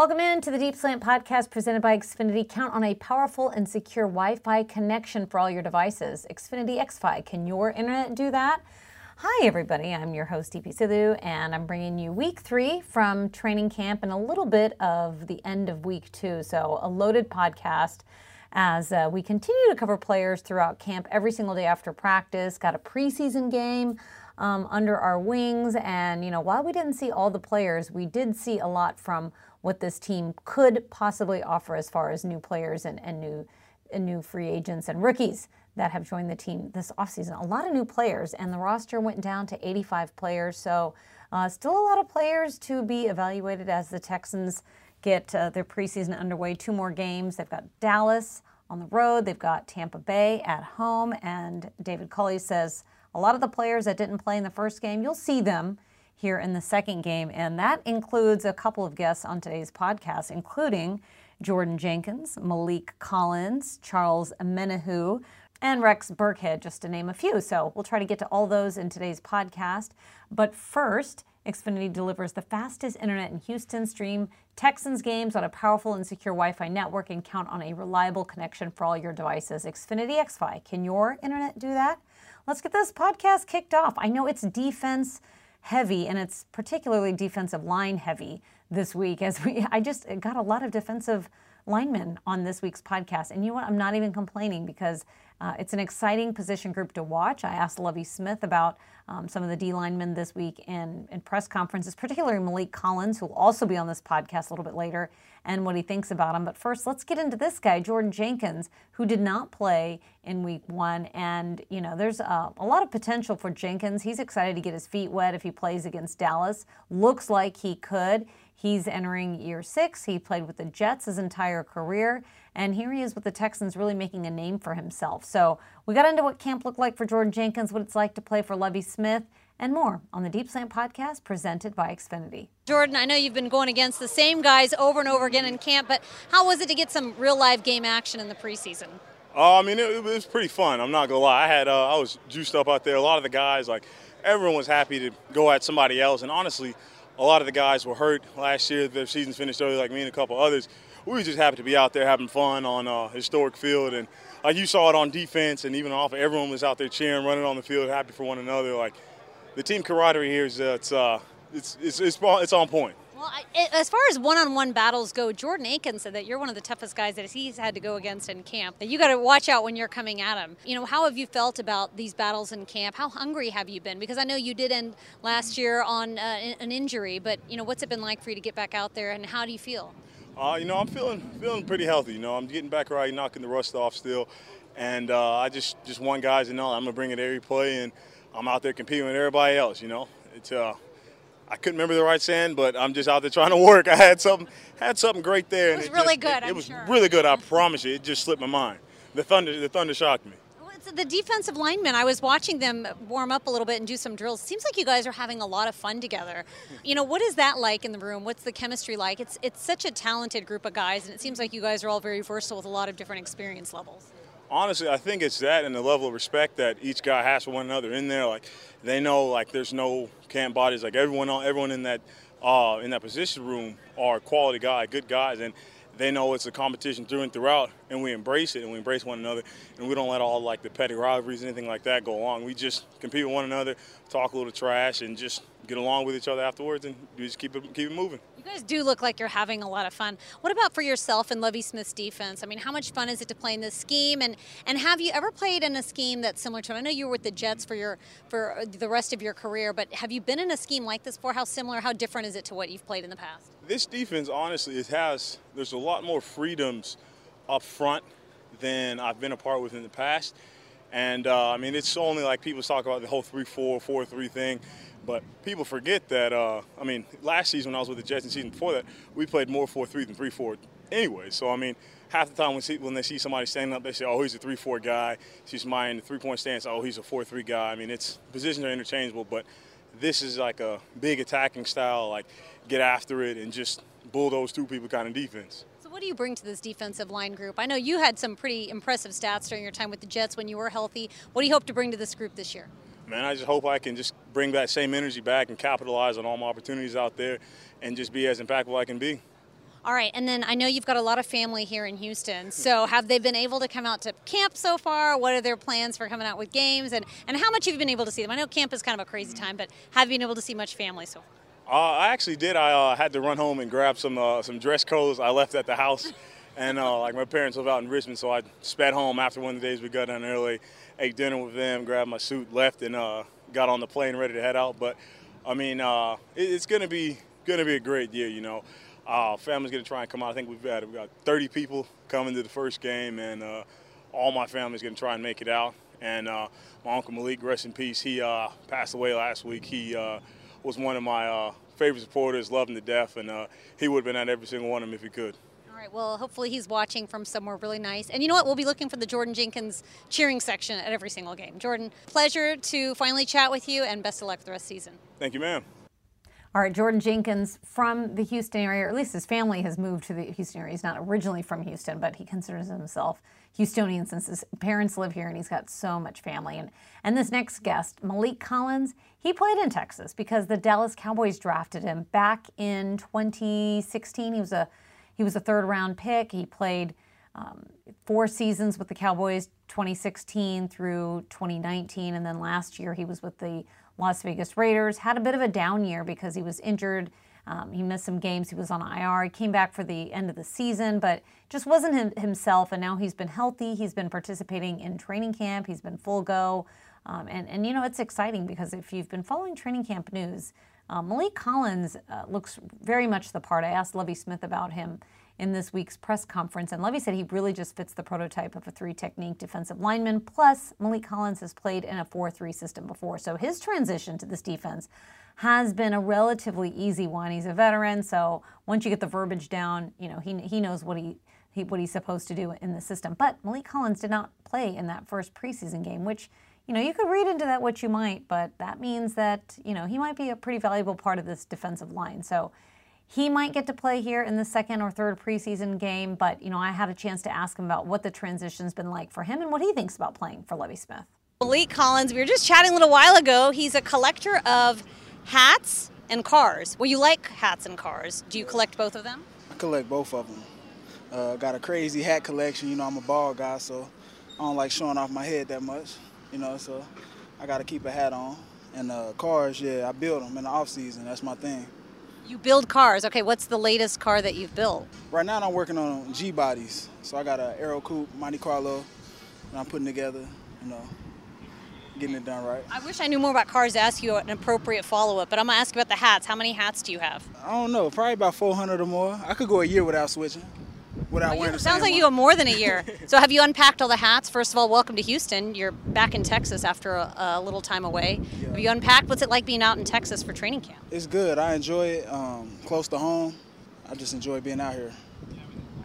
Welcome in to the Deep Slant podcast presented by Xfinity. Count on a powerful and secure Wi Fi connection for all your devices. Xfinity XFi. Can your internet do that? Hi, everybody. I'm your host, Deepi Sidhu, and I'm bringing you week three from training camp and a little bit of the end of week two. So, a loaded podcast as uh, we continue to cover players throughout camp every single day after practice. Got a preseason game um, under our wings. And, you know, while we didn't see all the players, we did see a lot from what this team could possibly offer as far as new players and, and new and new free agents and rookies that have joined the team this offseason. A lot of new players, and the roster went down to 85 players. So, uh, still a lot of players to be evaluated as the Texans get uh, their preseason underway. Two more games. They've got Dallas on the road, they've got Tampa Bay at home, and David Culley says a lot of the players that didn't play in the first game, you'll see them here in the second game. And that includes a couple of guests on today's podcast, including Jordan Jenkins, Maliek Collins, Charles Omenihu, and Rex Burkhead, just to name a few. So we'll try to get to all those in today's podcast. But first, Xfinity delivers the fastest internet in Houston. Stream Texans games on a powerful and secure Wi Fi network and count on a reliable connection for all your devices. Xfinity XFi. Can your internet do that? Let's get this podcast kicked off. I know it's defense heavy, and it's particularly defensive line heavy this week. As we, I just got a lot of defensive linemen on this week's podcast, and you know what? I'm not even complaining because uh, it's an exciting position group to watch. I asked Lovie Smith about um, some of the D linemen this week in, in press conferences, particularly Maliek Collins, who will also be on this podcast a little bit later, and what he thinks about him. But first, let's get into this guy, Jordan Jenkins, who did not play in week one. And, you know, there's a, a lot of potential for Jenkins. He's excited to get his feet wet if he plays against Dallas. Looks like he could. He's entering year six. He played with the Jets his entire career. And here he is with the Texans really making a name for himself. So we got into what camp looked like for Jordan Jenkins, what it's like to play for Lovie Smith, and more on the Deep Slant podcast presented by Xfinity. Jordan, I know you've been going against the same guys over and over again in camp, but how was it to get some real live game action in the preseason? Uh, I mean, it, it, was pretty fun. I'm not gonna lie. I had uh, I was juiced up out there. A lot of the guys, like everyone, was happy to go at somebody else, and honestly, a lot of the guys were hurt last year. Their seasons finished early, like me and a couple others. We were just happy to be out there having fun on a historic field. And like you saw it on defense and even off, everyone was out there cheering, running on the field, happy for one another. Like the team camaraderie here is uh, it's, uh, it's, it's, it's, it's on point. Well, as far as one-on-one battles go, Jordan Akins said that you're one of the toughest guys that he's had to go against in camp. That you got to watch out when you're coming at him. You know, how have you felt about these battles in camp? How hungry have you been? Because I know you did end last year on uh, an injury, but you know, what's it been like for you to get back out there, and how do you feel? Uh, you know, I'm feeling feeling pretty healthy. You know, I'm getting back right, knocking the rust off still, and uh, I just just want guys to know I'm gonna bring it every play, and I'm out there competing with everybody else. You know, it's uh, I couldn't remember the right saying, but I'm just out there trying to work. I had something had something great there. It was and it really just, good. It, it was sure. really good. I promise you. It just slipped my mind. The thunder, the thunder shocked me. The defensive linemen, I was watching them warm up a little bit and do some drills. Seems like you guys are having a lot of fun together. You know, what is that like in the room? What's the chemistry like? It's it's such a talented group of guys, and it seems like you guys are all very versatile with a lot of different experience levels. Honestly, I think it's that and the level of respect that each guy has for one another in there. Like they know, like there's no camp bodies. Like everyone, everyone in that uh, in that position room are quality guys, good guys, and they know it's a competition through and throughout, and we embrace it and we embrace one another, and we don't let all like the petty rivalries, anything like that, go along. We just compete with one another, talk a little trash, and just get along with each other afterwards, and we just keep it keep it moving. You guys do look like you're having a lot of fun. What about for yourself and Lovie Smith's defense? I mean, how much fun is it to play in this scheme? And and have you ever played in a scheme that's similar to? I know you were with the Jets for your for the rest of your career, but have you been in a scheme like this before? How similar? How different is it to what you've played in the past? This defense, honestly, it has. There's a lot more freedoms up front than I've been a part with in the past. And uh, I mean, it's only like people talk about the whole 3 4, 4 3 thing. But people forget that, uh, I mean, last season when I was with the Jets and season before that, we played more 4 3 than 3 4 anyway. So, I mean, half the time when, see, when they see somebody standing up, they say, oh, he's a 3 4 guy. See somebody in the three point stance, oh, he's a 4 3 guy. I mean, it's positions are interchangeable, but this is like a big attacking style, like get after it and just bulldoze two people kind of defense. So, what do you bring to this defensive line group? I know you had some pretty impressive stats during your time with the Jets when you were healthy. What do you hope to bring to this group this year? Man, I just hope I can just bring that same energy back and capitalize on all my opportunities out there and just be as impactful I can be. All right, and then I know you've got a lot of family here in Houston. So have they been able to come out to camp so far? What are their plans for coming out with games? And, and how much have you been able to see them? I know camp is kind of a crazy time, but have you been able to see much family so far? Uh, I actually did. I uh, had to run home and grab some uh, some dress clothes I left at the house. And uh, like my parents live out in Richmond, so I sped home after one of the days we got done early, ate dinner with them, grabbed my suit, left, and uh, got on the plane ready to head out. But I mean, uh, it, it's gonna be gonna be a great year. You know, uh, family's gonna try and come out. I think we've got we got 30 people coming to the first game, and uh, all my family's gonna try and make it out. And uh, my uncle Malik, rest in peace, he uh, passed away last week. He uh, was one of my favorite supporters, him to death, and he would have been at every single one of them if he could. All right. Well, hopefully he's watching from somewhere really nice. And you know what? We'll be looking for the Jordan Jenkins cheering section at every single game. Jordan, pleasure to finally chat with you, and best of luck for the rest of the season. Thank you, ma'am. All right, Jordan Jenkins from the Houston area, or at least his family has moved to the Houston area. He's not originally from Houston, but he considers himself Houstonian since his parents live here and he's got so much family. And, and this next guest, Maliek Collins, he played in Texas because the Dallas Cowboys drafted him back in 2016. He was a he was a third round pick. He played um, four seasons with the Cowboys, 2016 through 2019, and then last year he was with the Las Vegas Raiders. Had a bit of a down year because he was injured. Um, he missed some games. He was on IR. He came back for the end of the season, but just wasn't him, himself. And now he's been healthy. He's been participating in training camp. He's been full go. Um, and, and, you know, it's exciting because if you've been following training camp news, uh, Maliek Collins uh, looks very much the part. I asked Lovie Smith about him in this week's press conference. And Lovie said he really just fits the prototype of a three technique defensive lineman. Plus, Maliek Collins has played in a 4 3 system before. So his transition to this defense has been a relatively easy one. He's a veteran, so once you get the verbiage down, you know, he, he knows what he, he what he's supposed to do in the system. But Maliek Collins did not play in that first preseason game, which you know, you could read into that what you might, but that means that, you know, he might be a pretty valuable part of this defensive line. So he might get to play here in the second or third preseason game, but you know, I had a chance to ask him about what the transition's been like for him and what he thinks about playing for Lovie Smith. Maliek Collins, we were just chatting a little while ago. He's a collector of hats and cars. Well, you like hats and cars. Do you collect both of them? I collect both of them. Uh, got a crazy hat collection. You know, I'm a bald guy, so I don't like showing off my head that much. You know, so I got to keep a hat on. And uh, cars, yeah, I build them in the off season. That's my thing. You build cars. Okay, what's the latest car that you've built? Right now, I'm working on G bodies. So I got an Aero Coupe, Monte Carlo, and I'm putting together, you know, getting it done right. I wish I knew more about cars to ask you an appropriate follow up, but I'm gonna ask you about the hats. How many hats do you have? I don't know, probably about 400 or more. I could go a year without switching without well, sounds like you have more than a year. so have you unpacked all the hats? First of all, welcome to Houston. You're back in Texas after a, a little time away. Yeah. Have you unpacked? What's it like being out in Texas for training camp? It's good. I enjoy it. Um, close to home. I just enjoy being out here.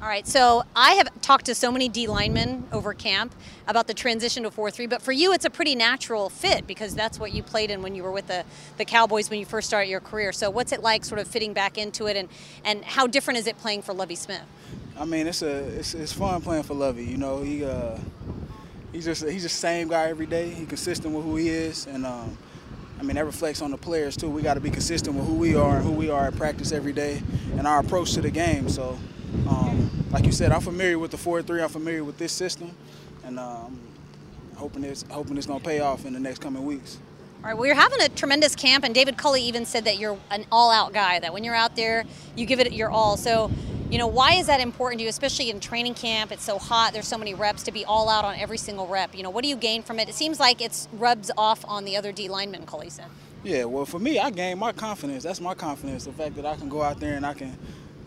All right, so I have talked to so many D linemen over camp about the transition to 4 3, but for you, it's a pretty natural fit because that's what you played in when you were with the, the Cowboys when you first started your career. So, what's it like sort of fitting back into it, and, and how different is it playing for Lovie Smith? I mean, it's a it's, it's fun playing for Lovie. You know, he uh, he's just he's the same guy every day. He's consistent with who he is, and um, I mean that reflects on the players too. We got to be consistent with who we are and who we are at practice every day, and our approach to the game. So, um, like you said, I'm familiar with the four-three. I'm familiar with this system, and um, hoping it's hoping it's gonna pay off in the next coming weeks. All right, well, you're having a tremendous camp, and David Culley even said that you're an all-out guy. That when you're out there, you give it your all. So you know, why is that important to you, especially in training camp? It's so hot, there's so many reps to be all out on every single rep. You know, what do you gain from it? It seems like it's rubs off on the other D linemen, Culley. Yeah, well, for me, I gain my confidence. That's my confidence, the fact that I can go out there and I can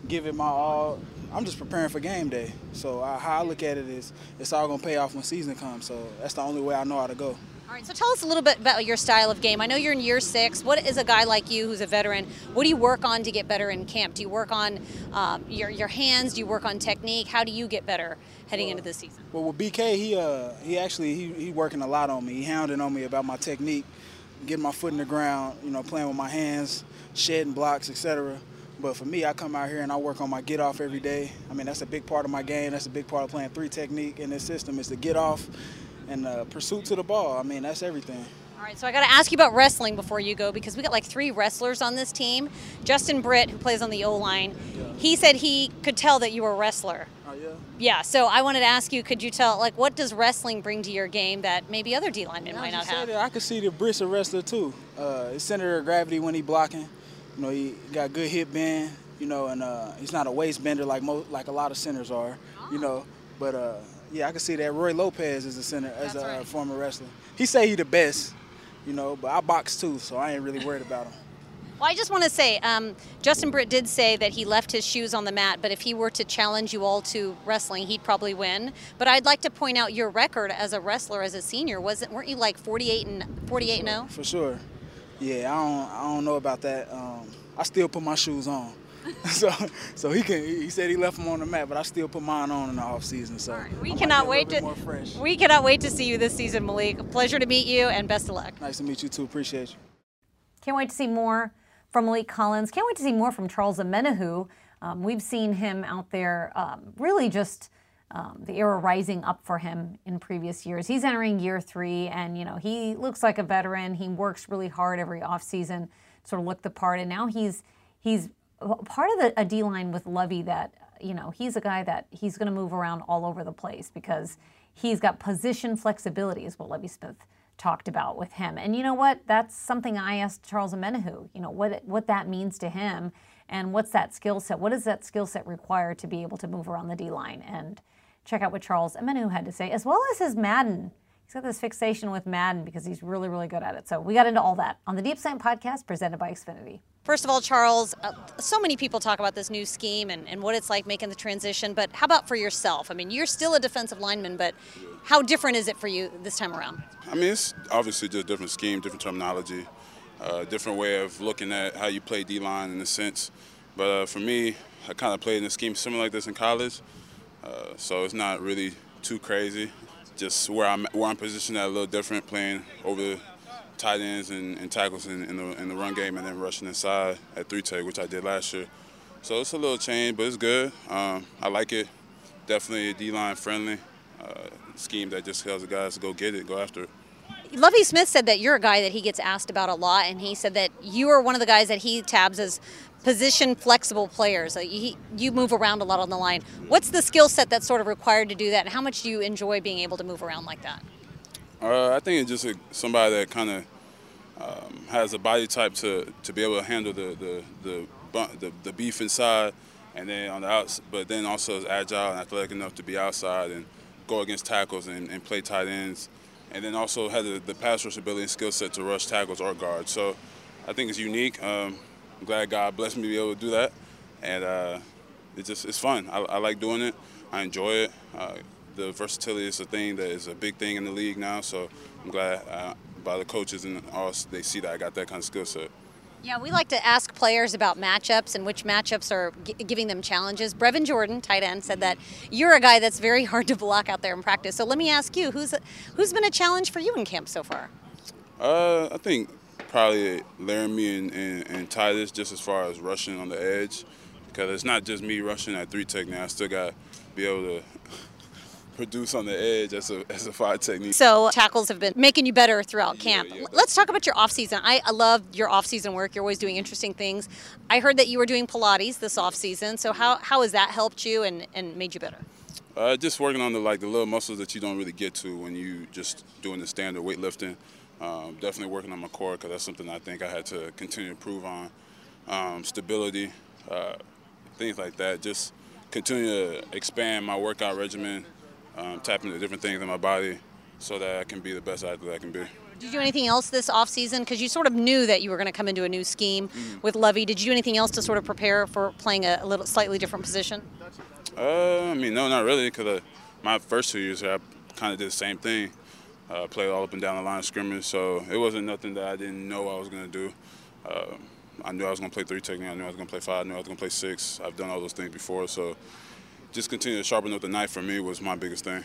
give it my all. I'm just preparing for game day. So I, how I look at it is it's all going to pay off when season comes. So that's the only way I know how to go. All right, so tell us a little bit about your style of game. I know you're in year six. What is a guy like you who's a veteran? What do you work on to get better in camp? Do you work on um, your, your hands? Do you work on technique? How do you get better heading well, into this season? Well, with BK, he uh, he actually he, he working a lot on me. He hounding on me about my technique, getting my foot in the ground, you know, playing with my hands, shedding blocks, etc. But for me, I come out here and I work on my get off every day. I mean, that's a big part of my game. That's a big part of playing three technique in this system is to get off and uh, pursuit to the ball. I mean, that's everything. All right, so I got to ask you about wrestling before you go because we got like three wrestlers on this team. Justin Britt, who plays on the O line, he said he could tell that you were a wrestler. Oh yeah. Yeah, so I wanted to ask you, could you tell, like, what does wrestling bring to your game that maybe other D linemen might not have? I could see the Britt's a wrestler too. Uh, his center of gravity when he blocking. You know, he got good hip bend. You know, and uh, he's not a waist bender like mo- like a lot of centers are. You know, but uh, yeah, I can see that. Roy Lopez is a center as a right. former wrestler. He say he the best. You know, but I box too, so I ain't really worried about him. Well, I just want to say, um, Justin Britt did say that he left his shoes on the mat, but if he were to challenge you all to wrestling, he'd probably win. But I'd like to point out your record as a wrestler, as a senior. Wasn't weren't you like 48 and 48 0? For sure. Yeah, I don't I don't know about that. Um, I still put my shoes on. so so he can he said he left them on the mat, but I still put mine on in the off season. So We I cannot wait to more fresh. we cannot wait to see you this season, Maliek. Pleasure to meet you, and best of luck. Nice to meet you too. Appreciate you. Can't wait to see more from Maliek Collins. Can't wait to see more from Charles Omenihu. Um, we've seen him out there um, really just um, the era rising up for him in previous years. He's entering year three, and you know he looks like a veteran. He works really hard every offseason, sort of look the part, and now he's he's part of the, a D line with Lovie that you know he's a guy that he's going to move around all over the place because he's got position flexibility, is what Lovie Smith talked about with him. And you know what? That's something I asked Charles Omenihu. You know what what that means to him, and what's that skill set? What does that skill set require to be able to move around the D line? And check out what Charles Omenihu had to say, as well as his Madden. He's got this fixation with Madden because he's really, really good at it. So we got into all that on the Deep Slant podcast presented by Xfinity. First of all, Charles, uh, so many people talk about this new scheme and, and what it's like making the transition, but how about for yourself? I mean, you're still a defensive lineman, but how different is it for you this time around? I mean, it's obviously just a different scheme, different terminology, uh, different way of looking at how you play D line in a sense. But uh, for me, I kind of played in a scheme similar like this in college, uh, so it's not really too crazy. Just where I'm where I'm positioned at a little different, playing over the tight ends and, and tackles in, in, the in the run game, and then rushing inside at three tech, which I did last year. So it's a little change, but it's good. Um, I like it. Definitely a D line friendly uh, scheme that just tells the guys to go get it, go after it. Lovie Smith said that you're a guy that he gets asked about a lot, and he said that you are one of the guys that he tabs as position flexible players. You, move around a lot on the line. What's the skill set that's sort of required to do that, and how much do you enjoy being able to move around like that? Uh, I think it's just a, somebody that kind of um, has a body type to, to be able to handle the the, the the the beef inside, and then on the outs, but then also is agile and athletic enough to be outside and go against tackles and, and play tight ends, and then also has the, the pass rush ability and skill set to rush tackles or guards. So I think it's unique. Um, I'm glad God blessed me to be able to do that, and uh, it's just it's fun. I, I like doing it. I enjoy it. Uh, the versatility is a thing that is a big thing in the league now. So I'm glad uh, by the coaches and all they see that I got that kind of skill set. Yeah, we like to ask players about matchups and which matchups are g- giving them challenges. Brevin Jordan, tight end, said that you're a guy that's very hard to block out there in practice. So let me ask you, who's who's been a challenge for you in camp so far? Uh, I think probably Laremy and, and, and Tytus just as far as rushing on the edge because it's not just me rushing at three tech now. I still got to be able to produce on the edge as a, as a five technique. So tackles have been making you better throughout Yeah, camp. yeah, Let's talk about your off season. I, I love your off season work. You're always doing interesting things. I heard that you were doing Pilates this off season. So how, how has that helped you and, and made you better? Uh, just working on the like the little muscles that you don't really get to when you just doing the standard weightlifting. Um, definitely working on my core because that's something I think I had to continue to improve on. Um, stability, uh, things like that. Just continue to expand my workout regimen, um, tap into different things in my body so that I can be the best athlete I can be. Did you do anything else this off season? Because you sort of knew that you were going to come into a new scheme Mm-hmm. with Lovie. Did you do anything else to sort of prepare for playing a, a little slightly different position? Uh, I mean, no, not really, because uh, my first two years here, I kind of did the same thing. Uh, played all up and down the line of scrimmage, so it wasn't nothing that I didn't know I was going to do. Uh, I knew I was going to play three technique. I knew I was going to play five. I knew I was going to play six. I've done all those things before, so just continue to sharpen up the knife for me was my biggest thing.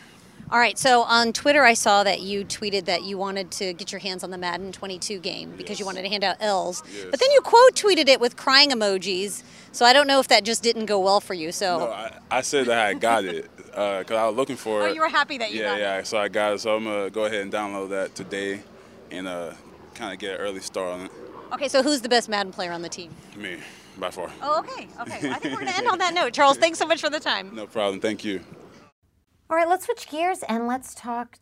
All right. So on Twitter, I saw that you tweeted that you wanted to get your hands on the Madden 22 game because you wanted to hand out L's. Yes. But then you quote tweeted it with crying emojis. So I don't know if that just didn't go well for you. So No, I, I said that I got it because I was looking for Oh, it. you were happy that you yeah, got it. yeah. So I got it. So I'm gonna go ahead and download that today and uh, kind of get an early start on it. Okay, so who's the best Madden player on the team? Me, by far. Oh, okay, okay. I think we're going to end on that note. Charles, thanks so much for the time. No problem. Thank you. All right, let's switch gears and let's talk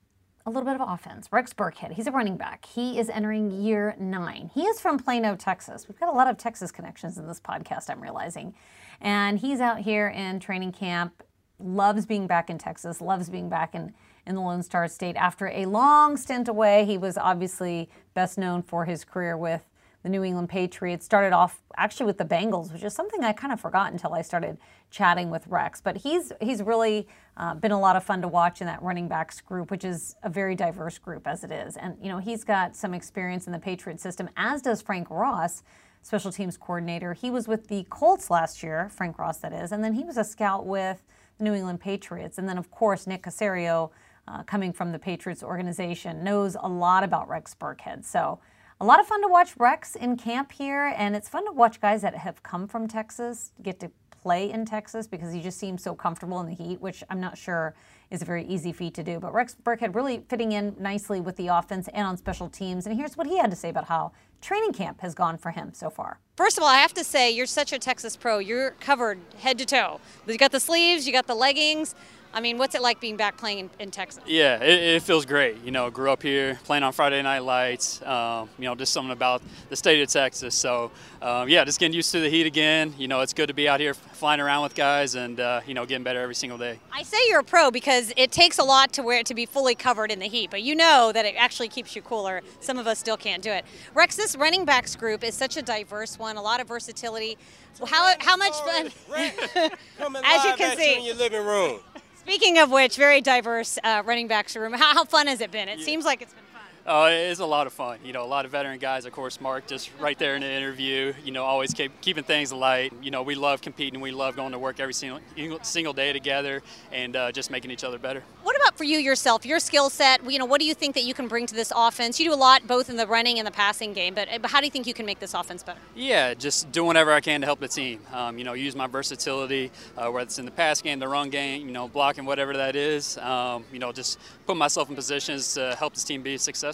a little bit of offense. Rex Burkhead, he's a running back. He is entering year nine. He is from Plano, Texas. We've got a lot of Texas connections in this podcast, I'm realizing. And he's out here in training camp, loves being back in Texas, loves being back in, in the Lone Star State. After a long stint away, he was obviously best known for his career with the New England Patriots. Started off actually with the Bengals, which is something I kind of forgot until I started chatting with Rex. But he's he's really uh, been a lot of fun to watch in that running backs group, which is a very diverse group as it is. And you know he's got some experience in the Patriot system, as does Frank Ross. Special teams coordinator. He was with the Colts last year, Frank Ross, that is, and then he was a scout with the New England Patriots. And then, of course, Nick Caserio, uh, coming from the Patriots organization, knows a lot about Rex Burkhead. So a lot of fun to watch Rex in camp here, and it's fun to watch guys that have come from Texas get to play in Texas because he just seems so comfortable in the heat, which I'm not sure is a very easy feat to do. But Rex Burkhead really fitting in nicely with the offense and on special teams. And here's what he had to say about how training camp has gone for him so far. First of all, I have to say, you're such a Texas pro. You're covered head to toe. You got the sleeves, you got the leggings. I mean, what's it like being back playing in, in Texas? Yeah, it, it, feels great. You know, grew up here, playing on Friday Night Lights. Um, you know, just something about the state of Texas. So, um, yeah, just getting used to the heat again. You know, it's good to be out here flying around with guys and uh, you know getting better every single day. I say you're a pro because it takes a lot to wear to be fully covered in the heat, but you know that it actually keeps you cooler. Some of us still can't do it. Rex, this running backs group is such a diverse one, a lot of versatility. How how much fun? As you can see, in your living room. Speaking of which, very diverse uh, running backs room. How, how, fun has it been? It yeah. seems like it's been fun. Oh, it is a lot of fun. You know, a lot of veteran guys. Of course, Mark just right there in the interview. You know, always keep, keeping things light. You know, we love competing. We love going to work every single single day together and uh, just making each other better. What about for you yourself? Your skill set. You know, what do you think that you can bring to this offense? You do a lot both in the running and the passing game, but, but how do you think you can make this offense better? Yeah, just doing whatever I can to help the team. Um, you know, use my versatility, uh, whether it's in the pass game, the run game, you know, blocking whatever that is. Um, you know, just put myself in positions to help this team be successful.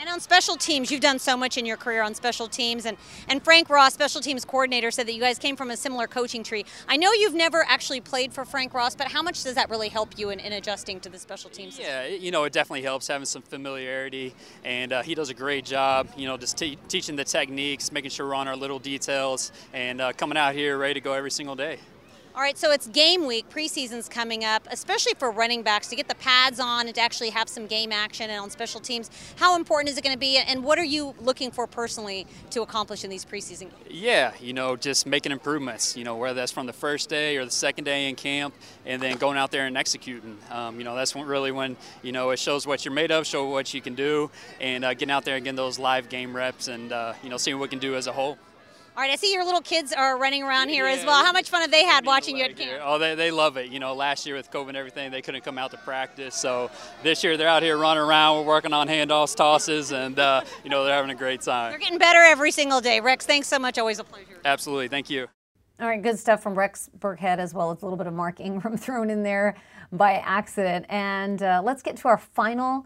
And on special teams, you've done so much in your career on special teams. And, and Frank Ross, special teams coordinator, said that you guys came from a similar coaching tree. I know you've never actually played for Frank Ross, but how much does that really help you in, in adjusting to the special teams? Yeah, you know, it definitely helps having some familiarity. And uh, he does a great job, you know, just te- teaching the techniques, making sure we're on our little details, and uh, coming out here ready to go every single day. All right, so it's game week, preseason's coming up, especially for running backs to get the pads on and to actually have some game action and on special teams. How important is it going to be, and what are you looking for personally to accomplish in these preseason games? Yeah, you know, just making improvements, you know, whether that's from the first day or the second day in camp, and then going out there and executing. Um, you know, that's really when, you know, it shows what you're made of, show what you can do, and uh, getting out there and getting those live game reps and, uh, you know, seeing what we can do as a whole. All right, I see your little kids are running around here yeah, as well. How much fun have they had watching you at camp? Oh, they, they love it. You know, last year with COVID and everything, they couldn't come out to practice. So this year they're out here running around. We're working on handoffs, tosses, and, uh, you know, they're having a great time. They're getting better every single day. Rex, thanks so much. Always a pleasure. Absolutely. Thank you. All right, good stuff from Rex Burkhead as well as a little bit of Mark Ingram thrown in there by accident. And uh, let's get to our final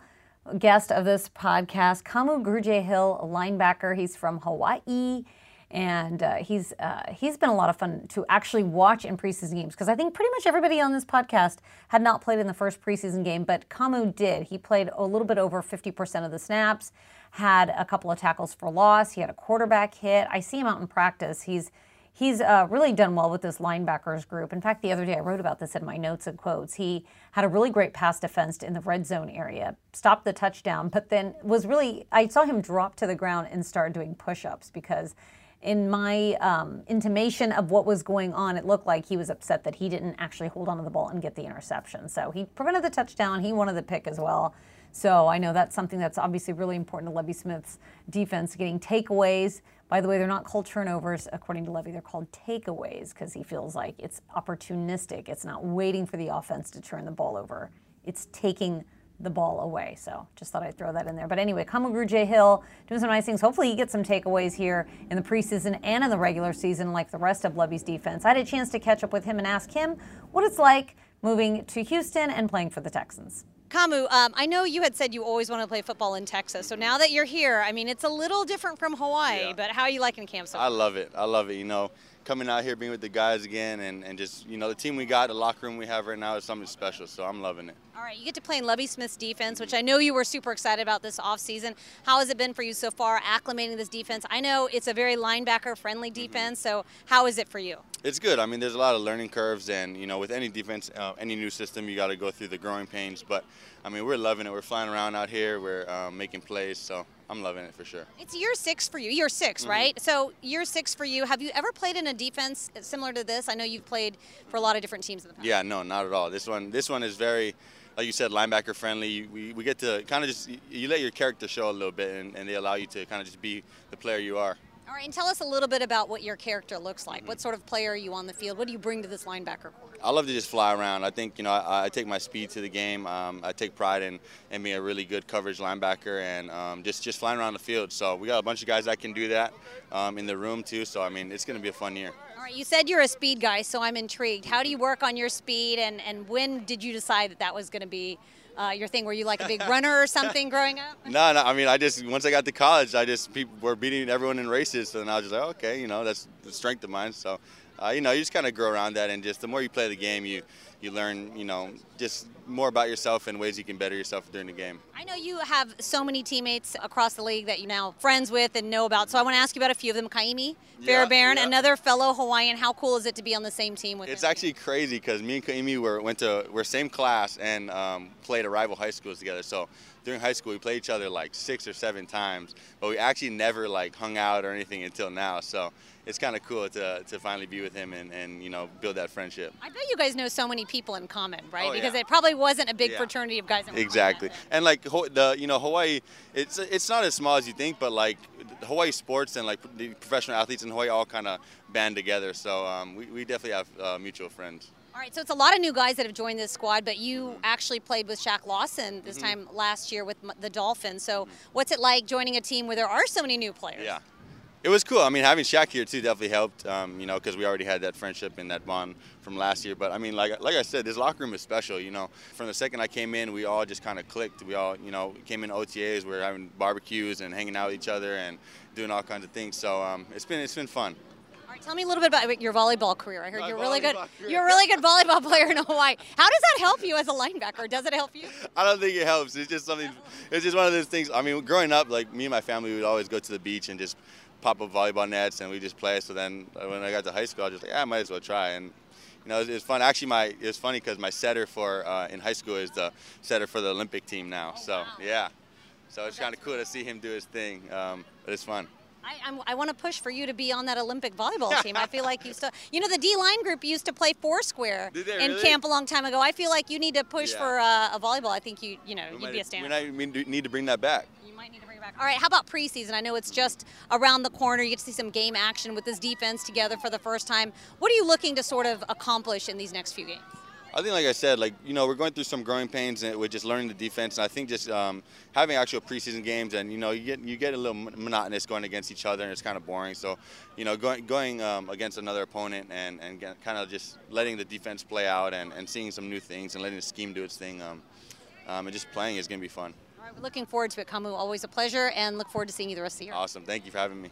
guest of this podcast, Kamu Grugier-Hill, a linebacker. He's from Hawaii and uh, he's uh, he's been a lot of fun to actually watch in preseason games because I think pretty much everybody on this podcast had not played in the first preseason game, but Kamu did. He played a little bit over 50% of the snaps, had a couple of tackles for loss, he had a quarterback hit. I see him out in practice. He's he's uh, really done well with this linebackers group. In fact, the other day I wrote about this in my notes and quotes. He had a really great pass defense in the red zone area, stopped the touchdown, but then was really I saw him drop to the ground and start doing push-ups because in my um, intimation of what was going on, it looked like he was upset that he didn't actually hold onto the ball and get the interception. So he prevented the touchdown. He wanted the pick as well. So I know that's something that's obviously really important to Lovie Smith's defense, getting takeaways. By the way, they're not called turnovers, according to Lovie. They're called takeaways because he feels like it's opportunistic. It's not waiting for the offense to turn the ball over. It's taking the ball away. So just thought I'd throw that in there. But anyway, Kamu Grugier-Hill doing some nice things. Hopefully he gets some takeaways here in the preseason and in the regular season like the rest of Lovie's defense. I had a chance to catch up with him and ask him what it's like moving to Houston and playing for the Texans. Kamu, um, I know you had said you always want to play football in Texas. So now that you're here, I mean, it's a little different from Hawaii. Yeah. But how are you liking camp so far? I love it. I love it. You know, coming out here, being with the guys again, and, and just, you know, the team we got, the locker room we have right now is something special. So I'm loving it. All right, you get to play in Lovie Smith's defense, which I know you were super excited about this offseason. How has it been for you so far, acclimating this defense? I know it's a very linebacker-friendly mm-hmm. defense, so how is it for you? It's good. I mean, there's a lot of learning curves, and you know, with any defense, uh, any new system, you got to go through the growing pains. But I mean, we're loving it. We're flying around out here. We're um, making plays, so I'm loving it for sure. It's year six for you. Year 6 mm-hmm. right? So year six for you. Have you ever played in a defense similar to this? I know you've played for a lot of different teams in the past. Yeah, no, not at all. This one, this one is very like you said, linebacker friendly. We, we get to kind of just, you let your character show a little bit and, and they allow you to kind of just be the player you are. All right, and tell us a little bit about what your character looks like. Mm-hmm. What sort of player are you on the field? What do you bring to this linebacker corps? I love to just fly around. I think you know I, I take my speed to the game. Um, I take pride in, in being a really good coverage linebacker and um, just just flying around the field. So we got a bunch of guys that can do that um, in the room too. So I mean it's going to be a fun year. All right, you said you're a speed guy, so I'm intrigued. How do you work on your speed, and and when did you decide that that was going to be? Uh, your thing? Were you like a big runner or something growing up? No, no. I mean, I just once I got to college, I just people were beating everyone in races, then I was just like, okay, you know, that's the strength of mine. So, uh, you know, you just kind of grow around that, and just the more you play the game, you you learn, you know, just more about yourself and ways you can better yourself during the game. I know you have so many teammates across the league that you're now friends with and know about. So I want to ask you about a few of them. Kaimi yeah, yeah. another fellow Hawaiian. How cool is it to be on the same team with it's him? Actually crazy because me and Kaimi were went to we're same class and um, played at rival high schools together. So during high school we played each other like six or seven times, but we actually never like hung out or anything until now. So it's kind of cool to, to finally be with him and, and you know build that friendship. I bet you guys know so many people in common, right? Oh, because yeah. it probably wasn't a big yeah. fraternity of guys. exactly, and like the you know Hawaii, it's it's not as small as you think, but like Hawaii sports and like the professional athletes in Hawaii all kind of band together. So um, we, we definitely have uh, mutual friends. All right, so it's a lot of new guys that have joined this squad, but you actually played with Shaq Lawson this mm-hmm. time last year with the Dolphins. So, mm-hmm. what's it like joining a team where there are so many new players? Yeah, it was cool. I mean, having Shaq here too definitely helped. Um, you know, because we already had that friendship and that bond from last year. But I mean, like like I said, this locker room is special. You know, from the second I came in, we all just kind of clicked. We all, you know, came in OTAs. We are having barbecues and hanging out with each other and doing all kinds of things. So um, it's been it's been fun. All right, tell me a little bit about your volleyball career. I heard My you're really good. Career. You're a really good volleyball player in Hawaii. How does that help you as a linebacker? Does it help you? I don't think it helps. It's just something. It's just one of those things. I mean, growing up, like me and my family would always go to the beach and just pop up volleyball nets and we just play. So then uh, when I got to high school, I was just like, yeah, I might as well try. And you know, it's, fun. Actually, my it's funny because my setter for uh, in high school is the setter for the Olympic team now. Oh, so wow. yeah, so it's kind of cool to see him do his thing. Um, but it's fun. I, I'm, i want to push for you to be on that Olympic volleyball team. I feel like you still, you know, the D line group used to play Foursquare in really? camp a long time ago. I feel like you need to push yeah. for uh, a volleyball. I think you, you know, we you'd be a standard. We need to bring that back back. All right, how about preseason? I know it's just around the corner. You get to see some game action with this defense together for the first time. What are you looking to sort of accomplish in these next few games? I think, like I said, like you know, we're going through some growing pains with just learning the defense, and I think just um, having actual preseason games, and you know, you get you get a little monotonous going against each other, and it's kind of boring. So, you know, going going um, against another opponent and and kind of just letting the defense play out and, and seeing some new things and letting the scheme do its thing, um, um and just playing is going to be fun. All right, we're looking forward to it, Kamu. Always a pleasure, and look forward to seeing you the rest of the year. Awesome. Thank you for having me.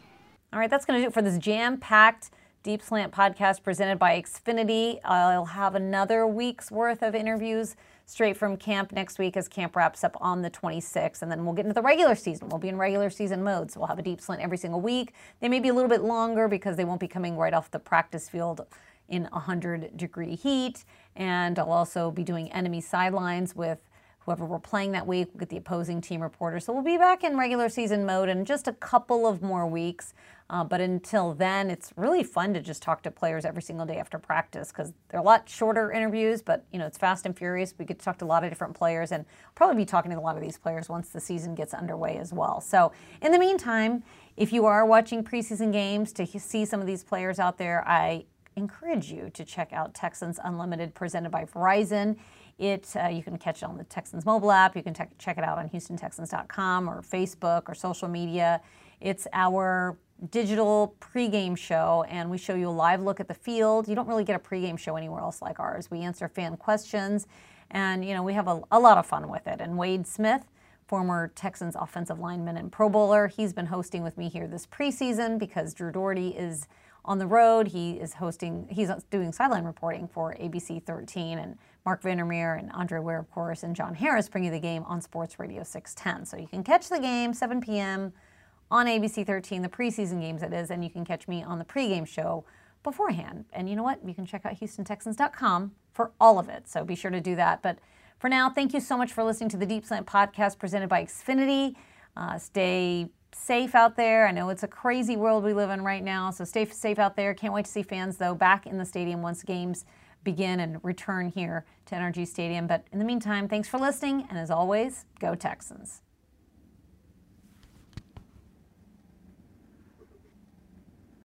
All right, that's going to do it for this jam-packed Deep Slant podcast presented by Xfinity. I'll have another week's worth of interviews straight from camp next week as camp wraps up on the 26th. And then we'll get into the regular season. We'll be in regular season mode. So we'll have a deep slant every single week. They may be a little bit longer because they won't be coming right off the practice field in 100 degree heat. And I'll also be doing enemy sidelines with whoever we're playing that week. We'll get the opposing team reporter. So we'll be back in regular season mode in just a couple of more weeks. Uh, but until then, it's really fun to just talk to players every single day after practice because they're a lot shorter interviews, but you know it's fast and furious. We get to talk to a lot of different players, and probably be talking to a lot of these players once the season gets underway as well. So in the meantime, if you are watching preseason games to see some of these players out there, I encourage you to check out Texans Unlimited presented by Verizon. It uh, you can catch it on the Texans mobile app. You can te- check it out on HoustonTexans.com or Facebook or social media. It's our digital pregame show, and we show you a live look at the field. You don't really get a pregame show anywhere else like ours. We answer fan questions And, you know, we have a, a lot of fun with it. And Wade Smith, former Texans offensive lineman and Pro Bowler, he's been hosting with me here this preseason because Drew Dougherty is on the road. He is hosting, he's doing sideline reporting for ABC 13. And Mark Vandermeer and Andre Ware, of course, and John Harris bring you the game on Sports Radio 610. So you can catch the game 7 p.m. on ABC 13, the preseason games it is, and you can catch me on the pregame show beforehand. And you know what? You can check out HoustonTexans.com for all of it. So be sure to do that. But for now, thank you so much for listening to the Deep Slant podcast presented by Xfinity. Uh, stay safe out there. I know it's a crazy world we live in right now, so stay safe out there. Can't wait to see fans, though, back in the stadium once games begin and return here to NRG Stadium. But in the meantime, thanks for listening, and as always, go Texans.